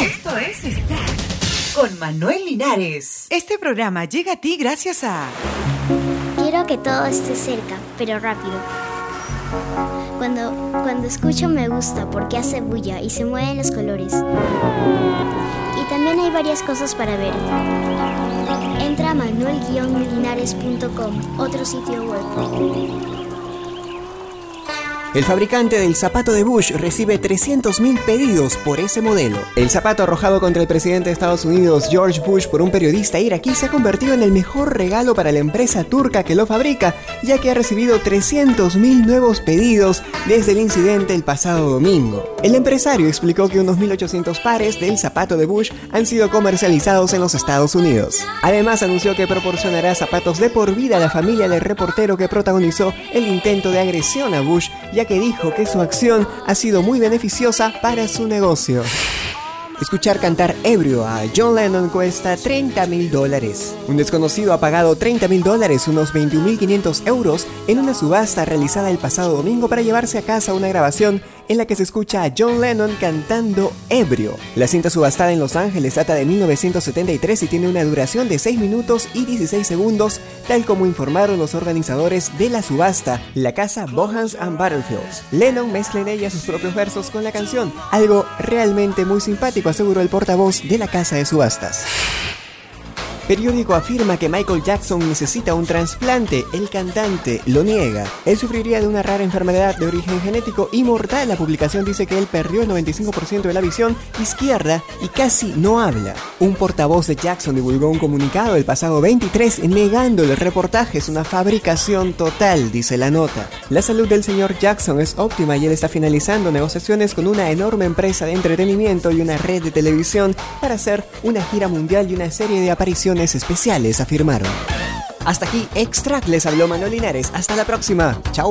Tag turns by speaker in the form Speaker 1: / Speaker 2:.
Speaker 1: Esto es Start con Manuel Linares. Este programa llega a ti gracias a...
Speaker 2: Quiero que todo esté cerca, pero rápido. Cuando, cuando escucho me gusta porque hace bulla y se mueven los colores. Y también hay varias cosas para ver. Entra a manuel-linares.com, otro sitio web.
Speaker 3: El fabricante del zapato de Bush recibe 300.000 pedidos por ese modelo. El zapato arrojado contra el presidente de Estados Unidos, George Bush, por un periodista iraquí se ha convertido en el mejor regalo para la empresa turca que lo fabrica, ya que ha recibido 300.000 nuevos pedidos desde el incidente el pasado domingo. El empresario explicó que unos 1.800 pares del zapato de Bush han sido comercializados en los Estados Unidos. Además, anunció que proporcionará zapatos de por vida a la familia del reportero que protagonizó el intento de agresión a Bush ya que dijo que su acción ha sido muy beneficiosa para su negocio. Escuchar cantar ebrio a John Lennon cuesta 30 mil dólares. Un desconocido ha pagado 30 mil dólares, unos 21.500 euros, en una subasta realizada el pasado domingo para llevarse a casa una grabación en la que se escucha a John Lennon cantando ebrio. La cinta subastada en Los Ángeles data de 1973 y tiene una duración de 6 minutos y 16 segundos, tal como informaron los organizadores de la subasta, la casa Bohans and Battlefields. Lennon mezcla en ella sus propios versos con la canción, algo realmente muy simpático, aseguró el portavoz de la casa de subastas. Periódico afirma que Michael Jackson necesita un trasplante. El cantante lo niega. Él sufriría de una rara enfermedad de origen genético y mortal. La publicación dice que él perdió el 95% de la visión izquierda y casi no habla. Un portavoz de Jackson divulgó un comunicado el pasado 23 negando el reportaje. Es una fabricación total, dice la nota. La salud del señor Jackson es óptima y él está finalizando negociaciones con una enorme empresa de entretenimiento y una red de televisión para hacer una gira mundial y una serie de apariciones especiales, afirmaron. Hasta aquí, Extract les habló Manuel Linares. Hasta la próxima. Chau.